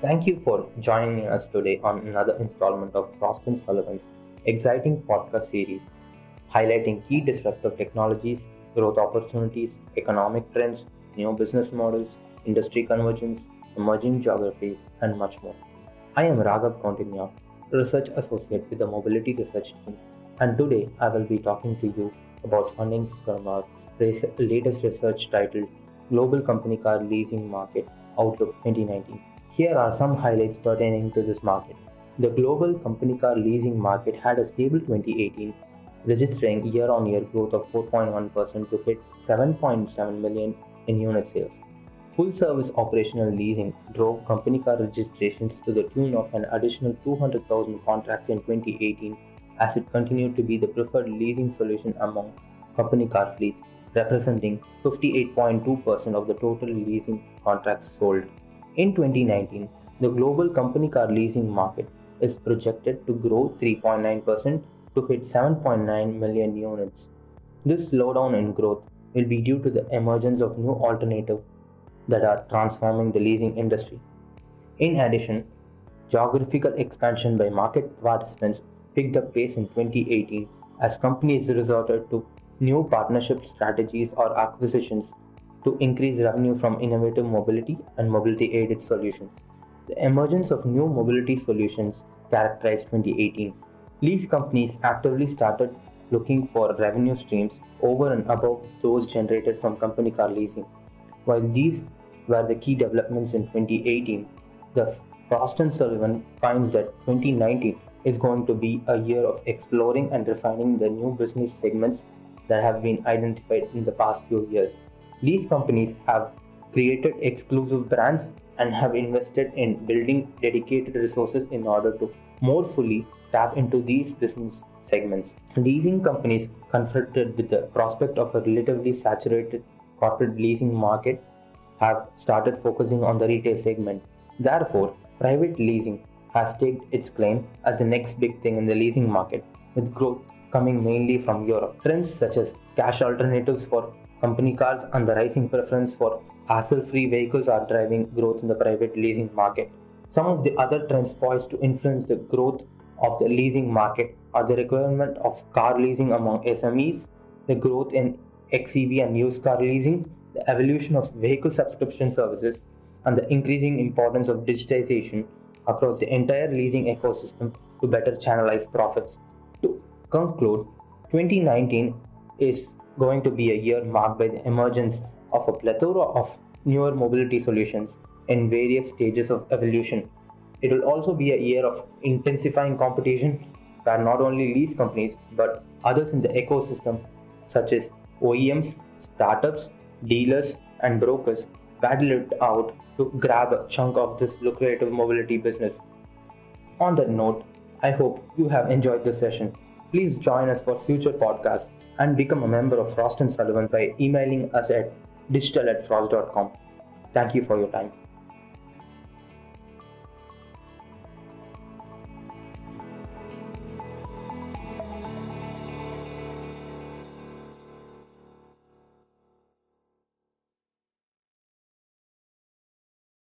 Thank you for joining us today on another installment of Frost and Sullivan's exciting podcast series highlighting key disruptive technologies, growth opportunities, economic trends, new business models, industry convergence, emerging geographies, and much more. I am Raghav Kontinya, Research Associate with the Mobility Research Team, and today I will be talking to you about fundings from our latest research titled Global Company Car Leasing Market Outlook 2019. Here are some highlights pertaining to this market. The global company car leasing market had a stable 2018 registering year-on-year growth of 4.1% to hit 7.7 million in unit sales. Full service operational leasing drove company car registrations to the tune of an additional 200,000 contracts in 2018 as it continued to be the preferred leasing solution among company car fleets, representing 58.2% of the total leasing contracts sold. In 2019, the global company car leasing market is projected to grow 3.9% to hit 7.9 million units. This slowdown in growth will be due to the emergence of new alternatives that are transforming the leasing industry. In addition, geographical expansion by market participants picked up pace in 2018 as companies resorted to new partnership strategies or acquisitions to increase revenue from innovative mobility and mobility aided solutions. The emergence of new mobility solutions characterized 2018 Lease companies actively started looking for revenue streams over and above those generated from company car leasing. While these were the key developments in 2018, the Frost and Sullivan finds that 2019 is going to be a year of exploring and refining the new business segments that have been identified in the past few years. These companies have created exclusive brands and have invested in building dedicated resources in order to more fully tap into these business segments. Leasing companies confronted with the prospect of a relatively saturated corporate leasing market have started focusing on the retail segment. Therefore, private leasing has staked its claim as the next big thing in the leasing market, with growth coming mainly from Europe. Trends such as cash alternatives for company cars and the rising preference for hassle free vehicles are driving growth in the private leasing market. Some of the other trends poised to influence the growth of the leasing market are the requirement of car leasing among SMEs, the growth in XEV and used car leasing, the evolution of vehicle subscription services, and the increasing importance of digitization across the entire leasing ecosystem to better channelize profits. To conclude, 2019 is going to be a year marked by the emergence of a plethora of newer mobility solutions in various stages of evolution it will also be a year of intensifying competition where not only lease companies but others in the ecosystem, such as OEMs, startups, dealers, and brokers, battle it out to grab a chunk of this lucrative mobility business. On that note, I hope you have enjoyed this session. Please join us for future podcasts and become a member of Frost and Sullivan by emailing us at digital at frost.com. Thank you for your time.